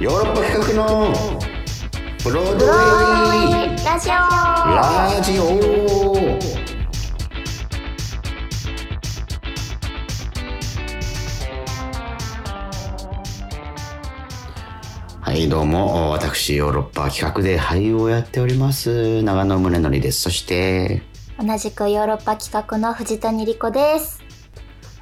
ヨーロッパ企画のブロードウェイェイラジオ。ラジオ。はいどうも。私ヨーロッパ企画で俳優をやっております。長野宗則です。そして。同じくヨーロッパ企画の藤谷莉子です。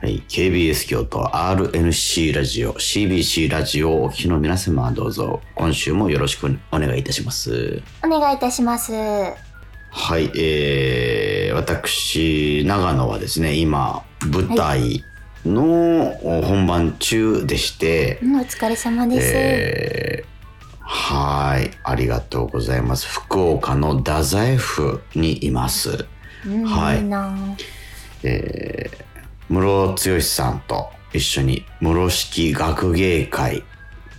はい、KBS 京都 RNC ラジオ CBC ラジオをお聞きの皆様どうぞ。今週もよろしくお願いいたします。お願いいたします。はい、えー、私長野はですね今舞台の本番中でして、うんお疲れ様です、えーはい。ありがとうございます。福岡の太宰府にいます。うんはい。いいな。えー室剛さんと一緒に室式学芸会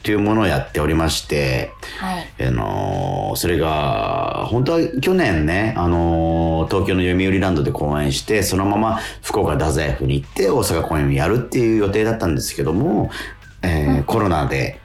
というものをやっておりまして、はい。あのーそれが本当は去年ね、あのー東京の読売ランドで公演してそのまま福岡太宰府に行って大阪公演をやるっていう予定だったんですけども、えーコロナで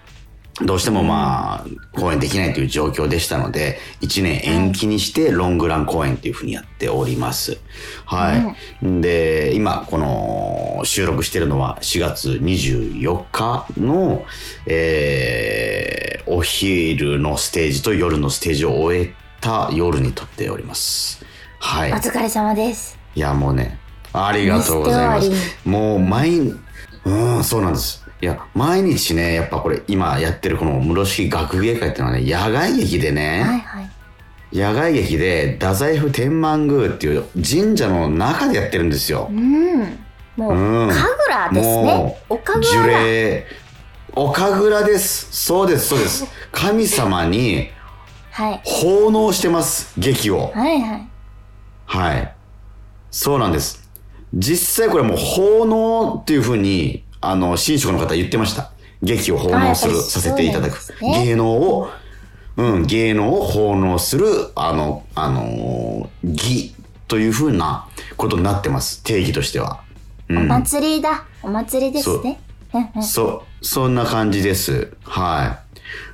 どうしてもまあ公演できないという状況でしたので1年延期にしてロングラン公演っていうふうにやっております。はい。で今この収録してるのは4月24日の、えーお昼のステージと夜のステージを終えた夜に撮っております。はい。お疲れ様ですいや、もうね、ありがとうございます。もう毎、うん、そうなんです。いや、毎日ね、やっぱこれ、今やってるこの室式学芸会っていうのはね、野外劇でね、はいはい野外劇で、太宰府天満宮っていう神社の中でやってるんですよう。んもう、うん神楽ですねもお神樹楽だ齢、お神楽です。そうです、そうです。神様にはい奉納してます、劇を。はいはいはい。そうなんです。実際これもう奉納っていうふうに、あの、神職の方言ってました。劇を奉納する、させていただく。芸能を、うん、芸能を奉納する、あの、あのー儀というふうなことになってます。定義としては。うおん。祭りだお祭りですねそう、そんな感じです。はい。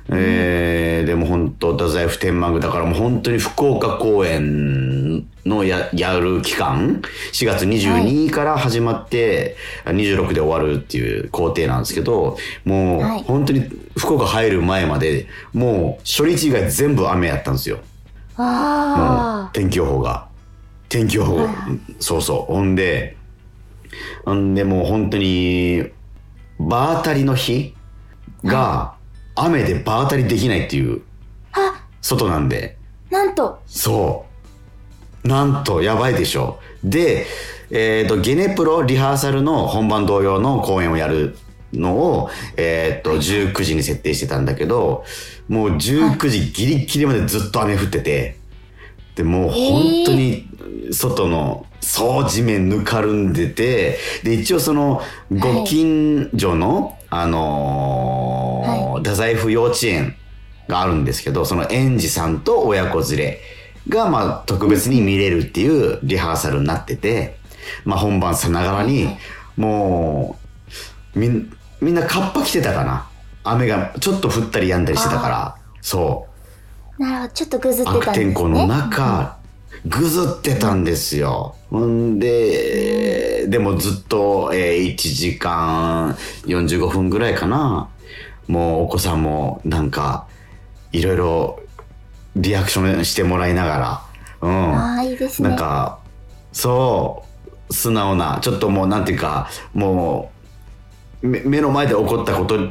えーでも本当、太宰府天満宮だからもう本当に福岡公演のややる期間、4月22から始まって、26で終わるっていう工程なんですけど、もうはい本当に福岡入る前まで、もう初日以外全部雨やったんですよ。あ天気予報が。天気予報、そうそう。ほんで、ほんでもう本当に、場当たりの日が、雨で場当たりできないっていう、外なんで、なんと。そう。なんと、やばいでしょ。で、えっ、と、ゲネプロリハーサルの本番同様の公演をやるのを、えっ、と、19時に設定してたんだけど、もう19時ギリギリまでずっと雨降ってて、で、もう本当に外の、そう地面ぬかるんでて、で、一応その、ご近所の、あのー太宰府幼稚園があるんですけど、その園児さんと親子連れが、まあ、特別に見れるっていうリハーサルになってて、まあ、本番さながらに、もう、みん、みんなカッパ着てたかな。雨がちょっと降ったり止んだりしてたから、そう。なるほどちょっとぐずってたんですね悪天候の中、ぐずってたんですよ。ほんで、でもずっと、えー1時間45分ぐらいかな。もうお子さんもなんか、いろいろリアクションしてもらいながら、うん。ああいいですね。なんか、そう、素直な、ちょっともうなんていうか、もう、目目の前で起こったこと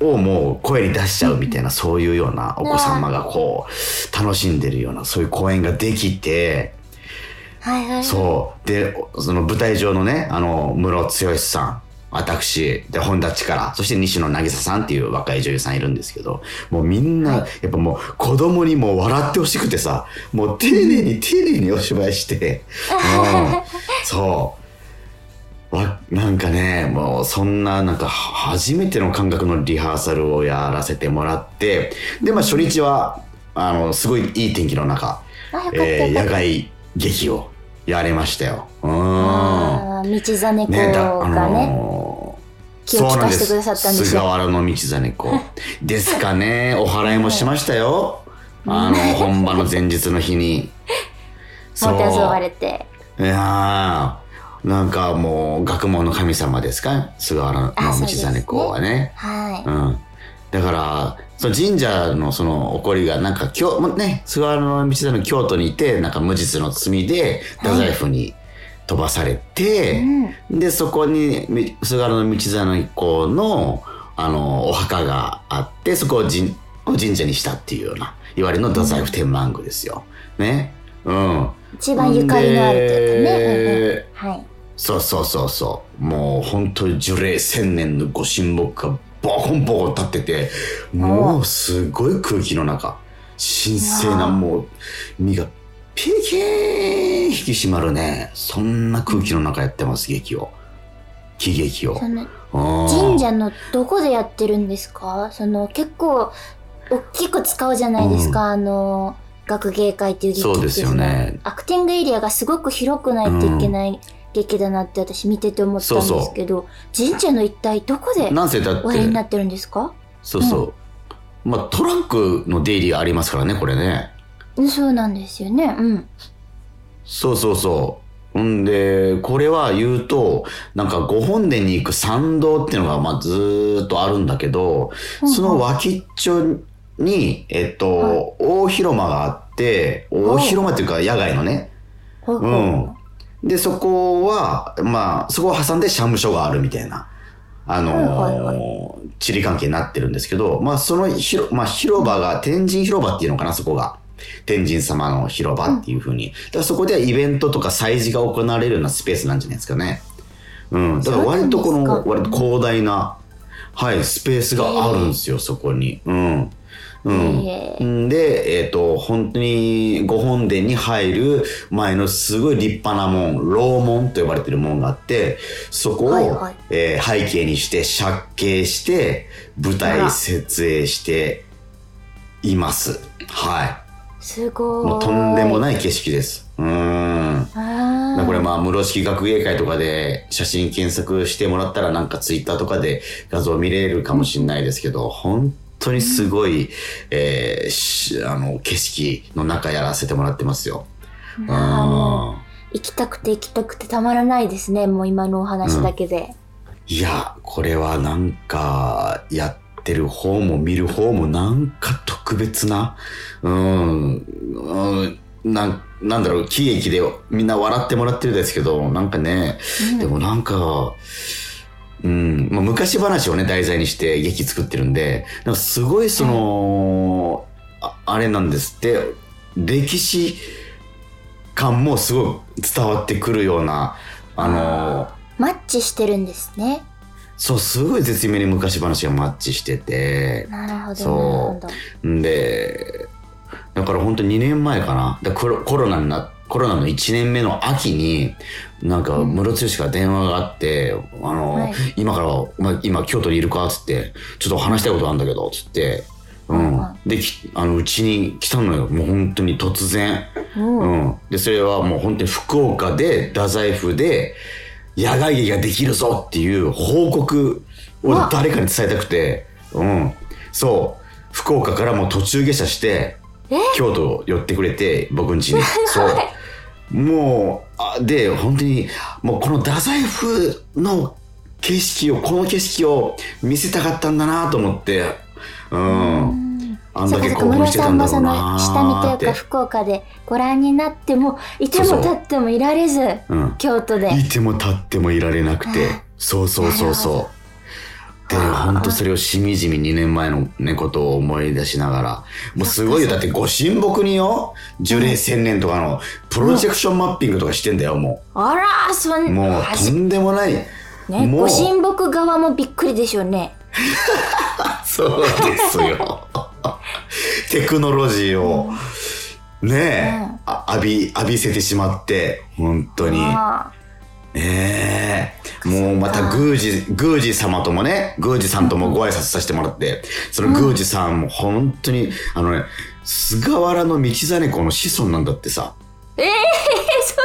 をもう声に出しちゃうみたいな、そういうようなお子様がこう、楽しんでるような、そういう公演ができて、はいはいそう。で、その舞台上のね、あの、室剛さん、私、で、本立から、そして西野渚さんっていう若い女優さんいるんですけど、もうみんな、やっぱもう子供にもう笑ってほしくてさ、もう丁寧に丁寧にお芝居して、うん、そう。わ、なんかね、もうそんな、なんか初めての感覚のリハーサルをやらせてもらって、で、まあ初日は、あの、すごいいい天気の中、えー野外劇をやれましたよ。うん。道真公ねだあがねのー気を利かせてくださったんです菅よ。原道真公ですかね。お祓いもしましたよ。あの本番の前日の日に。もてあそばれて。いやーなんかもう学問の神様ですか？菅原道真公はね。はい。うん、だからその神社のその起こりがなんか京もうね菅原道真の京都にいてなんか無実の罪で太宰府に飛ばされて、でそこにみ菅原道真公のあのお墓があってそこを神神社にしたっていうようないわゆるの太宰府天満宮ですよ。ね。うん。一番ゆかりのあるというかね。はい。そうそうそうそうもう本当に樹齢千年のご神木がボコンボコン立っててもうすごい空気の中神聖なもう身がピキーン引き締まるね。そんな空気の中やってます劇を。喜劇を。その神神社のどこでやってるんですか？その結構大きく使うじゃないですか、あの学芸会っていう劇って。そうですよね。アクティングエリアがすごく広くないといけない劇だなって私見てて思ったんですけど神社の一体どこでおやりにてなってるんですか？そうそう、まあトラックの出入りありますからねこれねそうなんですよねうんそうそうそう。んで、これは言うと、なんかご本殿に行く参道っていうのが、まあずーっとあるんだけど、その脇っちょに、えっと、大広間があって、大広間っていうか野外のね。ほうほううん。で、そこは、まあ、そこを挟んで社務所があるみたいな、あのはいはいー地理関係になってるんですけど、まあ、その広、まあ、広場が、天神広場っていうのかな、そこが。天神様の広場っていう風に。だからそこではイベントとか祭事が行われるようなスペースなんじゃないですかね。うん。だから割とこの、割と広大な、はい、スペースがあるんですよ、そこに。うん。うん。で、えっ、と、本当にご本殿に入る前のすごい立派な門、楼門と呼ばれてる門があって、そこを、はいはいえー背景にして借景して、舞台設営しています。はい。すごい。もうとんでもいない景色です。うーん。あー。これまあ、室式学芸会とかで写真検索してもらったらなんかツイッターとかで画像見れるかもしれないですけど、本当にすごい、えーしあの、景色の中やらせてもらってますよ。ううん。行きたくて行きたくてたまらないですねもう今のお話だけで、いや、これはなんか、やってる方も見る方もなんか特別な、うん、うんなんなんだろう、喜劇でみんな笑ってもらってるですけど、なんかね、うん。でもなんか、うん、まあ、昔話をね、題材にして劇作ってるんで、なんかすごいその、ああれなんですって、歴史感もすごい伝わってくるような、あのマッチしてるんですねそう、すごい絶妙に昔話がマッチしてて、なるほどそうで、だから本当2年前かな。だコロコロナにな、コロナの1年目の秋に、なんか、ムロツヨシから電話があって、あの、はい今から、お前今京都にいるか？つって、ちょっと話したいことあるんだけど、つって、うん。はで、きあの、うちに来たのよ。もう本当に突然。うんうん。で、それはもう本当に福岡で、太宰府で、野外劇ができるぞっていう報告をわ誰かに伝えたくて、うん。そう。福岡からもう途中下車して、京都寄ってくれて、僕ん家に。そう。もう、あで、本当に、もうこの太宰府の景色を、この景色を見せたかったんだなと思って、うん。あんだけそうかそうか室興奮してたさんもそんだろうなの下見というか福岡でご覧になってもいても立ってもいられずうん。京都でいても立ってもいられなくてうん、そうそうそうそう。で、ほんとそれをしみじみ2年前のね、ことを思い出しながら、もうすごいよ。だってご神木によ、樹齢1000年とかのプロジェクションマッピングとかしてんだよ、もあらそんう。もうとんでもない。ねご神木側もびっくりでしょうね そうですよ。テクノロジーを、ねえ、あ浴び、浴びせてしまって、本当に。あねえ。もうまた宮司、宮司様ともね、宮司さんともご挨拶させてもらって、その宮司さんも本当に、あのね、菅原道真公の子孫なんだってさ。ーええ そう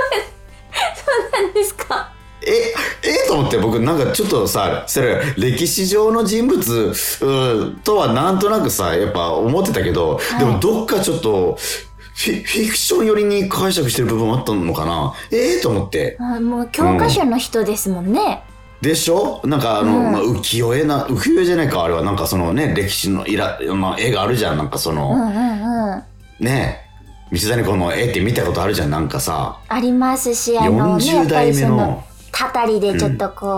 そうなんですかえ、えと思って僕なんかちょっとさ、それ歴史上の人物うんとはなんとなくさ、やっぱ思ってたけど、いでもどっかちょっとフィフィクション寄りに解釈してる部分あったのかな？ええと思って。あもう教科書の人ですもんね。でしょ？なんかあの、うんまあ、浮世絵な、浮世絵じゃないか、あれは。なんかそのね、歴史のイラ、まあ、絵があるじゃん。なんかその、うんうんうん。ね道谷子の絵って見たことあるじゃん。なんかさ、ありますし、あのね、や40っぱ代目の、、たたりでちょっとこう、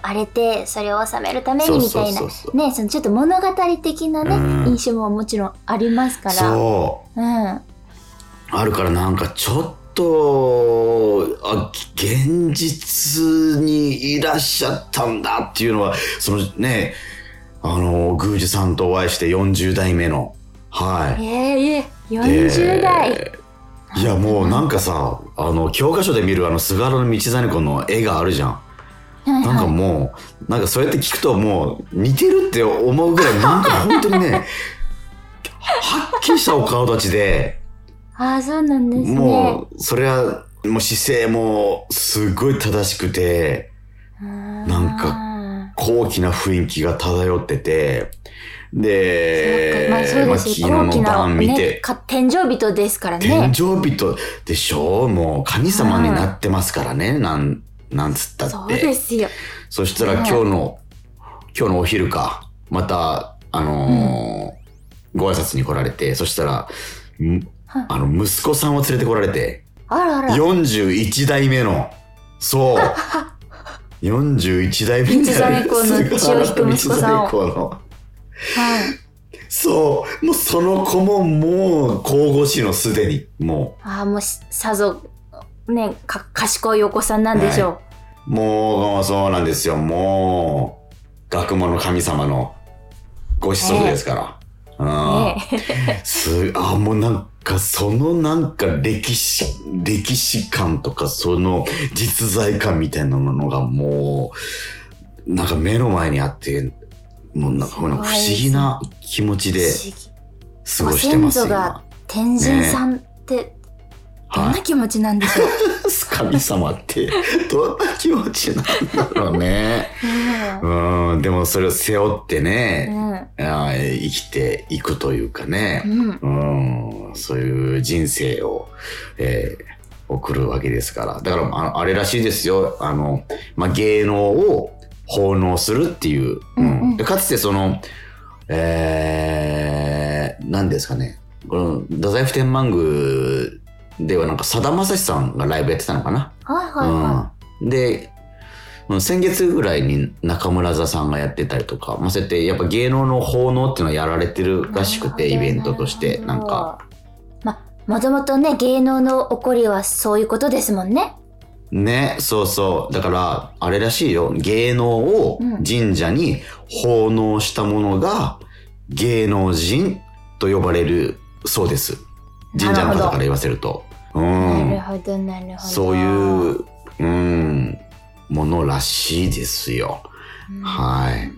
荒れて、それを収めるためにみたいなそうそうそうそ、うね、そのちょっと物語的なね、うん印象ももちろんありますから。そう。うん。あるからなんかちょっと、あ、現実にいらっしゃったんだっていうのは、そのね、あの、宮司さんとお会いして40代目の、はい。ええ40代。でいやもうなんかさ、あの、教科書で見るあの、菅原道真公の絵があるじゃん。はいなんかはいもう、なんかそうやって聞くともう似てるって思うぐらい、なんか 本当にね、はっきりしたお顔立ちで、ああ、そうなんですね。もう、それは、もう姿勢もすごい正しくて、なんかか、高貴な雰囲気が漂ってて、で、まあそうですよ。まあ昨日の晩見て、、か天井人ですから天ね。井人でしょ？もう神様になってますからね、なん、なんつったそうって。ですよ。そしたら今日の、今日のお昼か、また、あのーご挨拶に来られて、そしたら、あの、息子さんを連れてこられて、あらあら。41代目の、そう。41代目道真公の血を引く息子さんを。はい。そう。もうその子ももう、神々しいの、すでに。もああ、もうしさぞ、ね、か、賢いお子さんなんでしょう、もう、そうなんですよ。もう、学問の神様のご子息ですから。う。うんねすあもうなんかそのなんか歴史歴史観とかその実在感みたいなものがもうなんか目の前にあってもうなんか不思議な気持ちで過ごしてますが今。天神さんって、どんは、ない気持ちなんでしょう？神様って どんな気持ちなんだろうね。うん、でもそれを背負ってうね、ん。あー生きていくというかね。うん。うん、そういう人生を、えー送るわけですから。だから、あのあれらしいですよ。あの、まあ、芸能を奉納するっていう。うんかつてその、えー、何ですかね。この、太宰府天満宮ではなんか、さだまさしさんがライブやってたのかな。はいはいはうん、で、うん先月ぐらいに中村座さんがやってたりとか、まあ、そうやってやっぱ芸能の奉納っていうのはやられてるい。らしくて、イベントとして、なんか。。ま、もともとね、芸能の起こりはそういうことですもんね。ね、そうそう。だから、あれらしいよ。芸能をうん神社に奉納したものが芸能人と呼ばれるそうです。神社の方から言わせると。うなるん。ほど、なるほど。そういう、うん、ものらしいですよ。うんはい。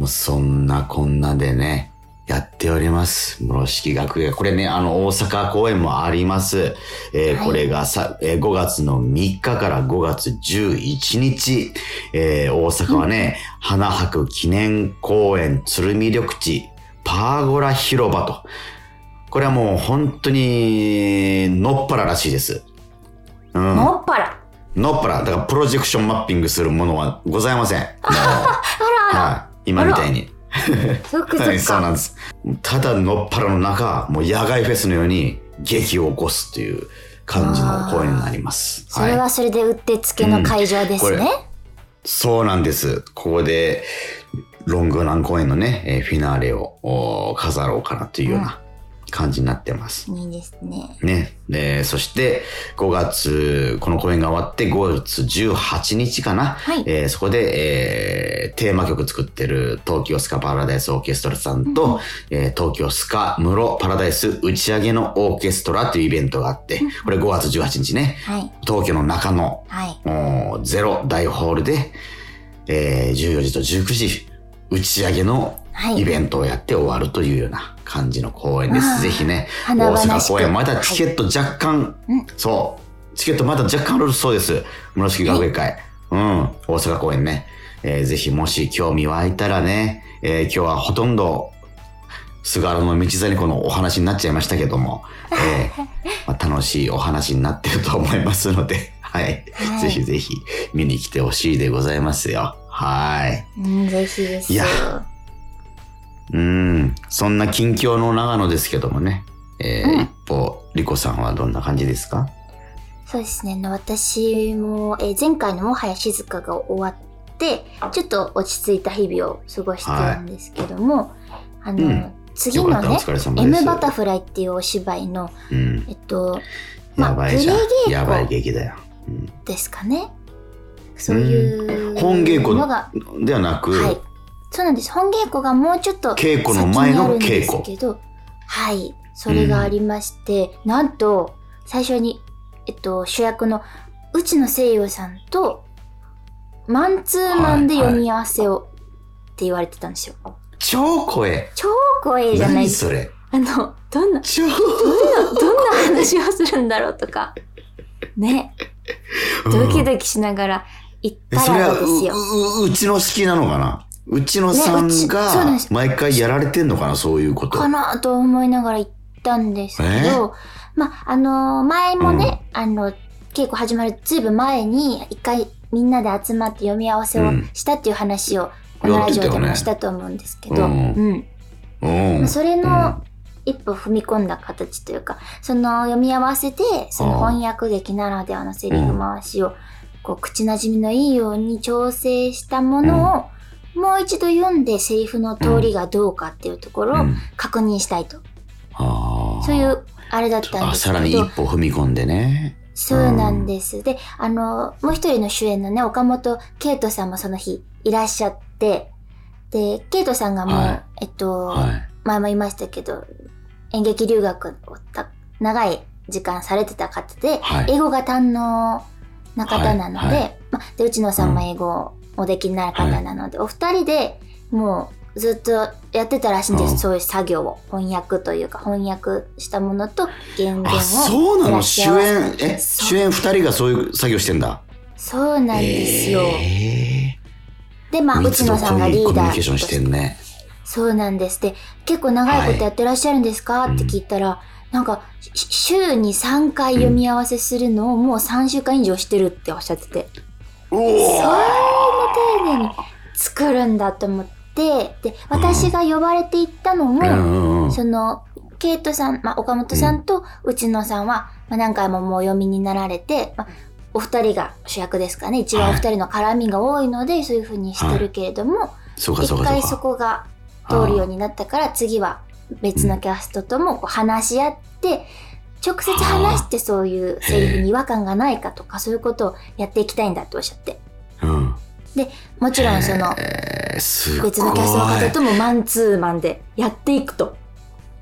もうそんなこんなでね、やっております。室敷学園。これね、あの、大阪公演もあります。えーはいこれがさ、えー5月の3日から5月11日、えー大阪はね、花博記念公園鶴見緑地パーゴラ広場と。これはもう本当に、のっぱららしいです。うん。もっぱら。のっぱら。だからプロジェクションマッピングするものはございません。あらあはい。今みたいに。ら、そっかそはい、っか。そうなんです。ただのっぱらの中、もう野外フェスのように劇を起こすという感じの公演になります。それはそれでうってつけの会場ですうん。そうなんです。ここで、ロングラン公演のね、えーフィナーレをお飾ろうかなというような感じになってます。いいですね。ね。で、そして、5月、この公演が終わって5月18日かな？はいえーそこで、えーテーマ曲作ってる東京スカパラダイスオーケストラさんと、えー東京スカ室パラダイス打ち上げのオーケストラというイベントがあって、これ5月18日ね、はい。東京の中野、はい。ゼロ大ホールで、えー14時と19時、打ち上げのはいイベントをやって終わるというような感じの公演であす。ーぜひね、華大阪公演、まだチケット若干、うんそう、チケットまだ若干あるそうです。室敷学園会。うん、大阪公演ね。えーぜひもし興味湧いたらね、えー今日はほとんど、菅原の道真子のお話になっちゃいましたけども、えー まあ、楽しいお話になってると思いますので、はい。はいぜひぜひ見に来てほしいでございますよ。はい。うん、ぜひです。いやうん、そんな近況の長野ですけどもね。えーうん一方、リコさんはどんな感じですか？そうですね。私も、えー前回のもはや静かが終わって、ちょっと落ち着いた日々を過ごしてるんですけども、あの、うん次のね M バタフライっていうお芝居の、うん。えっと、まあプレ稽。古やばい劇だよ。うんですかね。そういう本稽古のが、ではなく、はい。そうなんです。本稽古がもうちょっと稽古の前の稽古先にあるんですけど、はい。それがありまして、なんと、最初に、えっと、主役の内野聖陽さんと、マンツーマンで読み合わせをって言われてたんですよ。超声。超怖いじゃないですか。何それ。あの、どんな、超どんな、どんな話をするんだろうとか、ね、ドキドキしながら行ったらですよ。う、うちの好きなのかな？うちのさんが毎回やられてんのかなそういうこと。かなと思いながら行ったんですけど、まあ、あのー前もね、あの、稽古始まるずいぶん前に、一回みんなで集まって読み合わせをうんしたっていう話を、このラジオでもしたと思うんですけど、うん。うん。それうんの一歩踏み込んだ形というか、その読み合わせで、その翻訳劇ならではのセリフ回しを、こう、口なじみのいいように調整したものを、もう一度読んでセリフの通りがどうかっていうところをうん確認したいと。あーそういう、あれだったんあ、ですさらに一けど、歩踏み込んでね。そうなんです。で、あの、もう一人の主演のね、岡本圭人さんもその日いらっしゃって、で、圭人さんがもう、はいえっと、はい。前も言いましたけど、演劇留学をた長い時間されてた方で、はい英語が堪能な方なので、はいはま、で、内野さんも英語をおできになる方なので、お二人でもうずっとやってたらしいんです、うん。そういう作業を。翻訳というか、翻訳したものと原文をあ、そうなの？主演、え、主演二人がそういう作業してんだ？そうなんですよ。えで、まあ、ー、内野さんがリコーダーミュニケーションしてんね。そうなんです。で、結構長いことやってらっしゃるんですか、はいって聞いたら、なんか、し週に3回読み合わせするのをもう3週間以上してるっておっしゃってて、おそんな丁寧に作るんだと思って、で、私が呼ばれていったのも、うんうんうん。その、ケイトさん、まあ、岡本さんと内野さんは、まあ、何回ももう読みになられて、まあ、お二人が主役ですかね。一番お二人の絡みが多いので、そういう風にしてるけれども、そうかそうかそう一回そか。こが通るようになったから次は別のキャストともこう話し合って直接話してそういうセリフに違和感がないかとかそういうことをやっていきたいんだっておっしゃってうん。もちろんその。別のキャストの方ともマンツーマンでやっていくと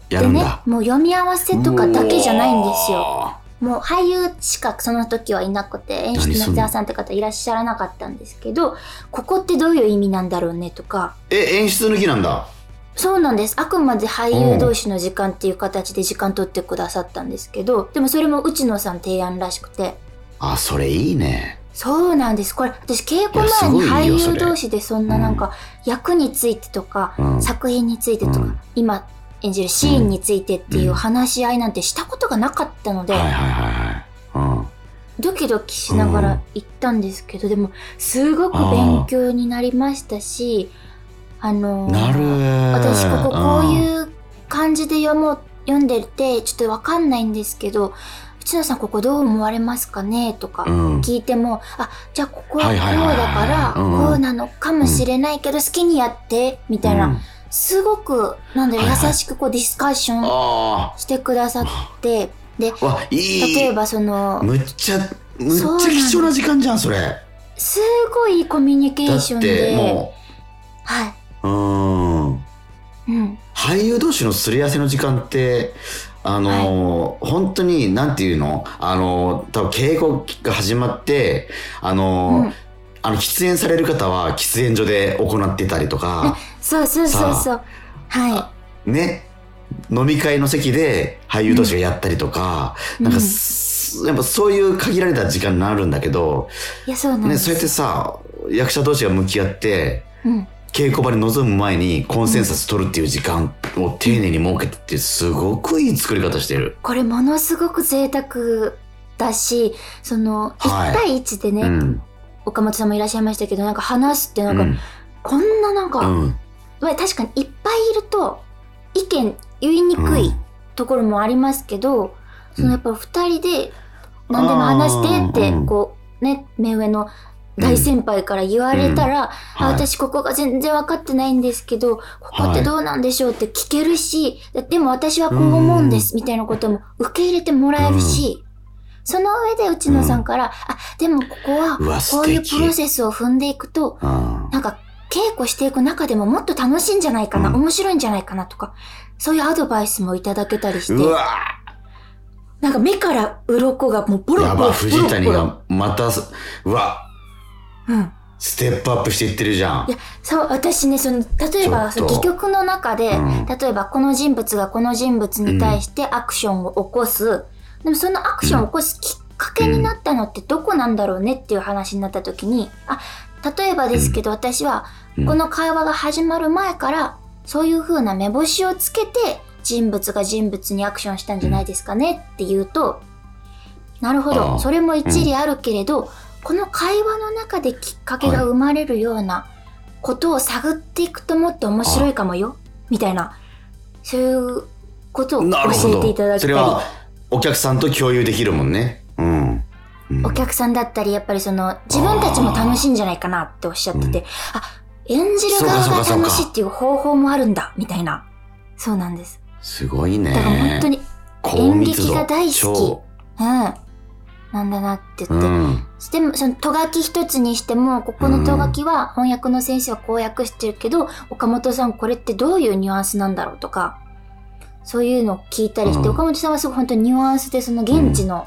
でね。もう読み合わせとかだけじゃないんですよよ。もう俳優しかその時はいなくて演出の伊沢さんって方いらっしゃらなかったんですけどここってどういう意味なんだろうねとかえ、演出抜きなんだ。そうなんです。あくまで俳優同士の時間っていう形で時間取ってくださったんですけど、でもそれも内野さん提案らしくて。あ、それいいね。そうなんです。これ、私稽古前に俳優同士でそんななんか、役についてとか、うん。作品についてとか、うん今演じるシーンについてっていう話し合いなんてしたことがなかったので、はいはいはいはい。うん。ドキドキしながら行ったんですけど、でも、すごく勉強になりましたし、あのーなる。私こここうういう感じで読もう読んでてちょっとわかんないんですけど内野さんここどう思われますかね？とかうん。聞いても、あじゃあここはこうだからうん。こうなのかもしれないけど好きにやってみたいな、うん。すごくなんだろう優しくこうディスカッションあしてくださってで。例えばそのむっちゃ、むっちゃ貴重な時間じゃん、それ。す。ごいいいコミュニケだーションで。もはい、う、うん。うん、俳優同士のすり合わせの時間って、あのー本当に、なんていうの？あのー多分稽古が始まって、あのーうん。あの、喫煙される方は喫煙所で行ってたりとか、そうそうそうそう。はね、飲み会の席で俳優同士がやったりとか、うん。なんか、そやっぱそういう限られた時間になるんだけど、いや、そうなんね。そうやってさ、役者同士が向き合って、うん。稽古場に臨む前にコンセンサス取るっていう時間を丁寧に設けてってすごくいい作り方してる。これものすごく贅沢だし、その、はい1対1でね、うん。岡本さんもいらっしゃいましたけど、なんか話すってなんか、うん。こんななんか、うん。まあ確かにいっぱいいると意見言いにくいところもありますけど、そのやっぱ二人で何でも話してってうんこうね目上の大先輩から言われたら、あはい。私ここが全然分かってないんですけどここってどうなんでしょうって聞けるし、でも私はこう思うんですみたいなことも受け入れてもらえるし、その上で内野さんから、あでもここはこういうプロセスを踏んでいくとうん。なんか稽古していく中でももっと楽しいんじゃないかな、うん。面白いんじゃないかなとか、そういうアドバイスもいただけたりして、なんか目から鱗がもうボロボやば、ロボロ。藤谷ボロ。がまた、うわ、うん。ステップアップしていってるじゃん。い。や、そう、私ね、その、例えば、戯曲の中で、うん。例えばこの人物がこの人物に対してアクションを起こす。でもそのアクションを起こすきっかけになったのってどこなんだろうねっていう話になった時に、あ、例えばですけど私は、うん。この会話が始まる前から、そういう風な目星をつけて、人物が人物にアクションしたんじゃないですかねって言うと、なるほあど、あそれも一理あるけれど、この会話の中できっかけが生まれるようなことを探っていくともっと面白いかもよ、みたいな、そういうことを教えていたど。だけたり、それは、お客さんと共有できるもんね。うん。うんお客さんだったり、やっぱりその、自分たちも楽しいんじゃないかなっておっしゃってて、あ、演じる側が楽しいっていう方法もあるんだ、みたいな。そうなんです。すごいね。だから本当に、演劇が大好き超うん。なんだなって言って。うん。でも、その、とがき一つにしても、ここのとがきは翻訳の先生はこう訳してるけど、岡本さんこれってどういうニュアンスなんだろうとか、そういうのを聞いたりして、うん。岡本さんはすごい本当にニュアンスでその現地の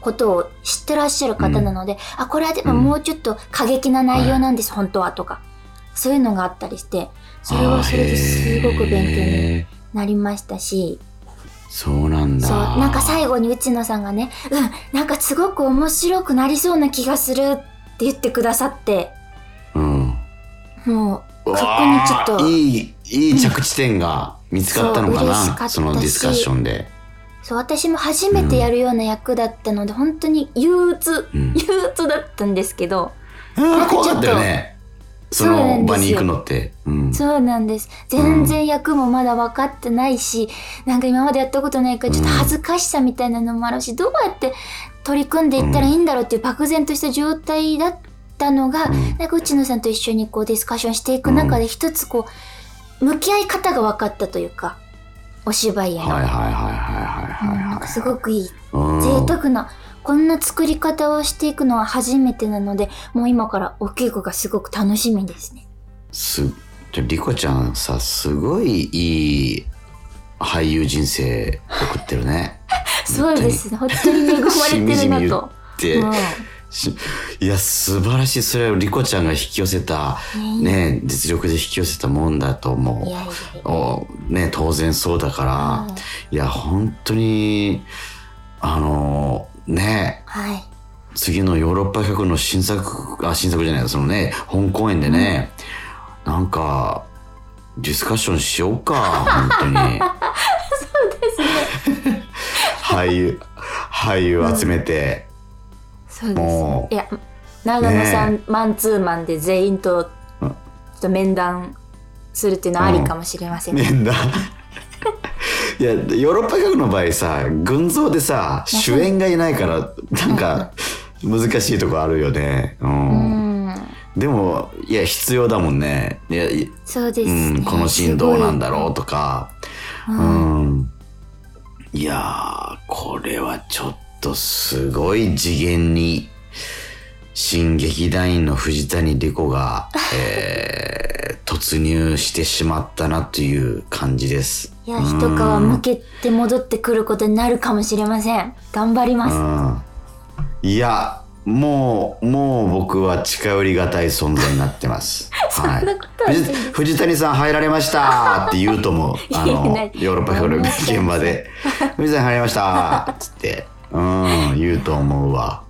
ことを知ってらっしゃる方なので、あ、これはでももうちょっと過激な内容なんです、本当はとか、そういうのがあったりして、それはそれですごく勉強になりましたし、そうなんだ。そう、なんか最後に内野さんがね、うん、なんかすごく面白くなりそうな気がするって言ってくださって、うん。もう、そこにちょっと、ーいい、いい着地点が見つかったのかな。しそのディスカッションで。そう、私も初めてやるような役だったので、本当に憂鬱、うん 憂鬱だったんですけど、うんなんかちょっと怖かったよね。そそうなんですよの場に行くのって。うん。そうなんです。全然役もまだ分かってないし、なんか今までやったことないから、ちょっと恥ずかしさみたいなのもあるし、どうやって取り組んでいったらいいんだろうっていう漠然とした状態だったのが、うんなんか内野さんと一緒にこうディスカッションしていく中で一つこう、向き合い方が分かったというか、お芝居への。はいはいはいはいはいはいはうんなんかすごくいいい。うん贅沢な、こんな作り方をしていくのは初めてなので、もう今からお稽古がすごく楽しみですね。す、じゃリコちゃんさ、すごいいい俳優人生送ってるね。そうですね。本当に恵まれてるしみじみ言なと。で、うんしいや、素晴らしい。それをリコちゃんが引き寄せた、ね、実力で引き寄せたもんだと思う。おね、当然そうだから、いや、本当に、あの、ね、はい。次のヨーロッパ企画の新作、あ、新作じゃない、そのね、本公演でね、なんか、ディスカッションしようか、本当に。そうですね。俳優、俳優集めて、そうですねいや、長野さん、ねマンツーマンで全員と、ちうんょっと面談するっていうのはありかもしれません。面談？いや、ヨーロッパ企画の場合さ、群像でさ、主演がいないから、なんか、難しいとこあるよね。う。うんん。でも、いや、必要だもんね。いや、いそうですうね。ん、このシーンどうなんだろうとか。う。うんん。いやー、これはちょっとすごい次元に、新劇団員の藤谷莉子が、えー、突入してしまったなという感じです。いや、一皮向けて戻ってくることになるかもしれません。頑張ります。うん。いや、もう、もう僕は近寄りがたい存在になってます。はい藤藤谷さん入られましたって言うと思う。あの、ヨーロッパフロ現場で。藤谷入りましたっつって。うん、言うと思うわ。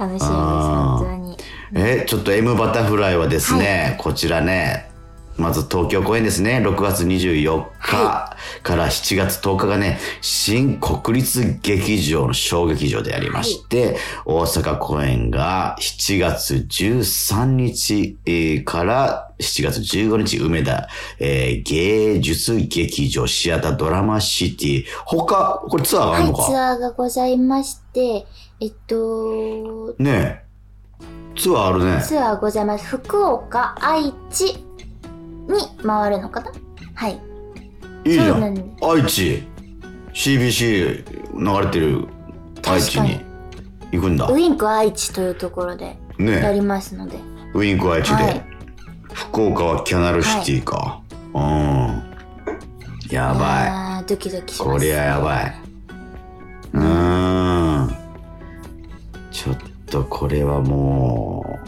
楽しみです、本当に。え、ちょっと M バタフライはですね、こちらね、まず東京公演ですね、6月24日はから7月10日がね、新国立劇場の小劇場でありまして、大阪公演が7月13日えーから7月15日、梅田、えー芸術劇場シアタードラマシティ。他、これツアーがあるのか、はい、ツアーがございまして、えっと、ねえ。ツアーあるね。ツアーございます。福岡、愛知に回るのかな？はい。いいじゃそうなんん。愛知 CBC 流れてる愛知に行くんだウインク愛知というところでやねりますので。ウインク愛知で、はい福岡はキャナルシティか、うんやばばい。ドキドキします。りゃやばいとこれはも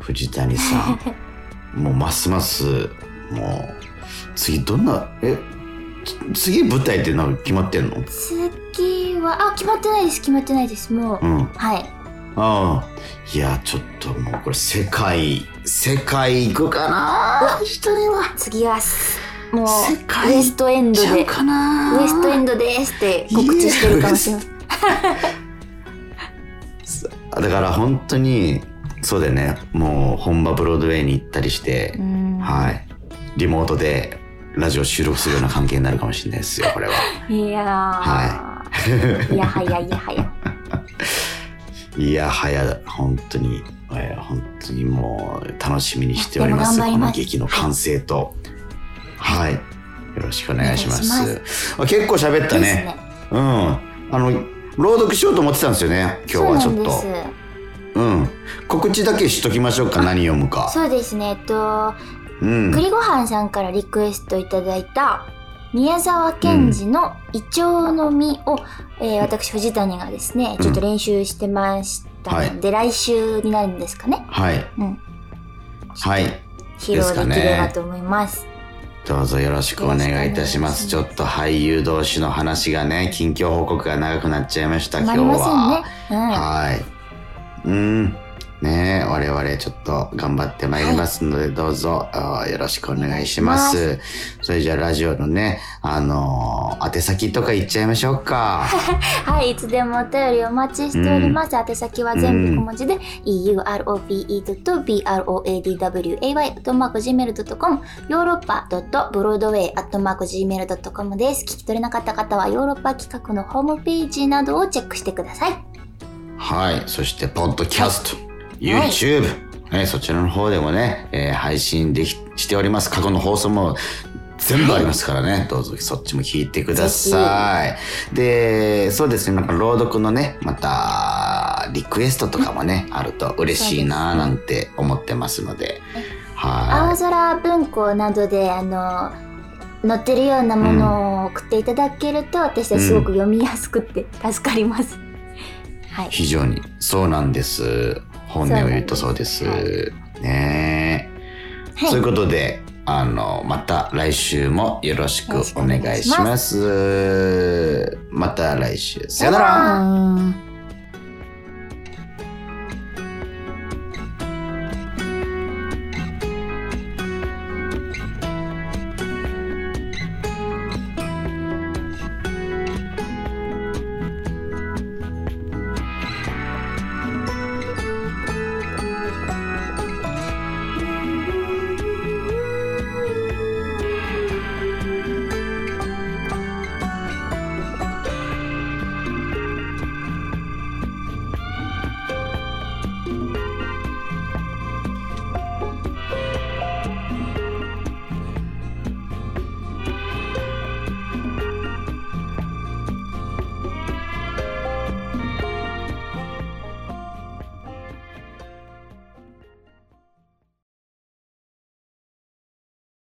う藤谷さん。もうますますもう次どんなえつ次舞台ってなんか決まってんの？次は、あ、決まってないです、決まってないです。もう、うん。はい。ああ。いやちょっともうこれ世界世界行くかな？一人は。次はす、もう、ウエストエンドで、ウエストエンドですって告知してるかもしれません。だから本当にそうだよね。もう本場ブロードウェイに行ったりしてう、ん。はい。リモートでラジオ収録するような関係になるかもしれないですよこれは。いやー。はい。やはやいやはや。いやは や本当に、えー本当にもう楽しみにしております。この劇の完成と。はい、よろしくお願いします。お願いあ結構喋ったね。ね。うん。あの朗読しようと思ってたんですよね今日はちょっと。そうなんです。うん。告知だけしときましょうか何読むか。そうですね。えっと、うん。栗ごはんさんからリクエストいただいた宮沢賢治のイチョウの実を、えー私藤谷がですねちょっと練習してましたので、来週になるんですかね、はい。うん、はい。披露できればと思います。どうぞよろしくお願いいたします。ちょっと俳優同士の話がね、近況報告が長くなっちゃいました、今日は。ね。うんはい。うん。ねえ我々ちょっと頑張ってまいりますので、どうぞあーよろしくお願いします。それじゃあラジオのね、あのー宛先とか言っちゃいましょうか。はい、いつでもお便りお待ちしております。宛先は全部小文字で、europe.broadway.gmail.com ヨーロッパ .broadway.gmail.com です。聞き取れなかった方はヨーロッパ企画のホームページなどをチェックしてください。はい。そして、ポッドキャスト、YouTube、ね、そちらの方でもね、えー配信できしております。過去の放送も全部ありますからね。どうぞそっちも聞いてください。で、そうですね、なんか朗読のね、また、リクエストとかもね、あると嬉しいなぁなんて思ってますので、は青空文庫などで、あの、載ってるようなものを送っていただけると、私たちすごく読みやすくて助かります。はいい。。非常に、そうなんです。本音を言うとそうです。そうなんねえ。はいということで、あの、また来週もよろしくお願いします。また来週。さよなら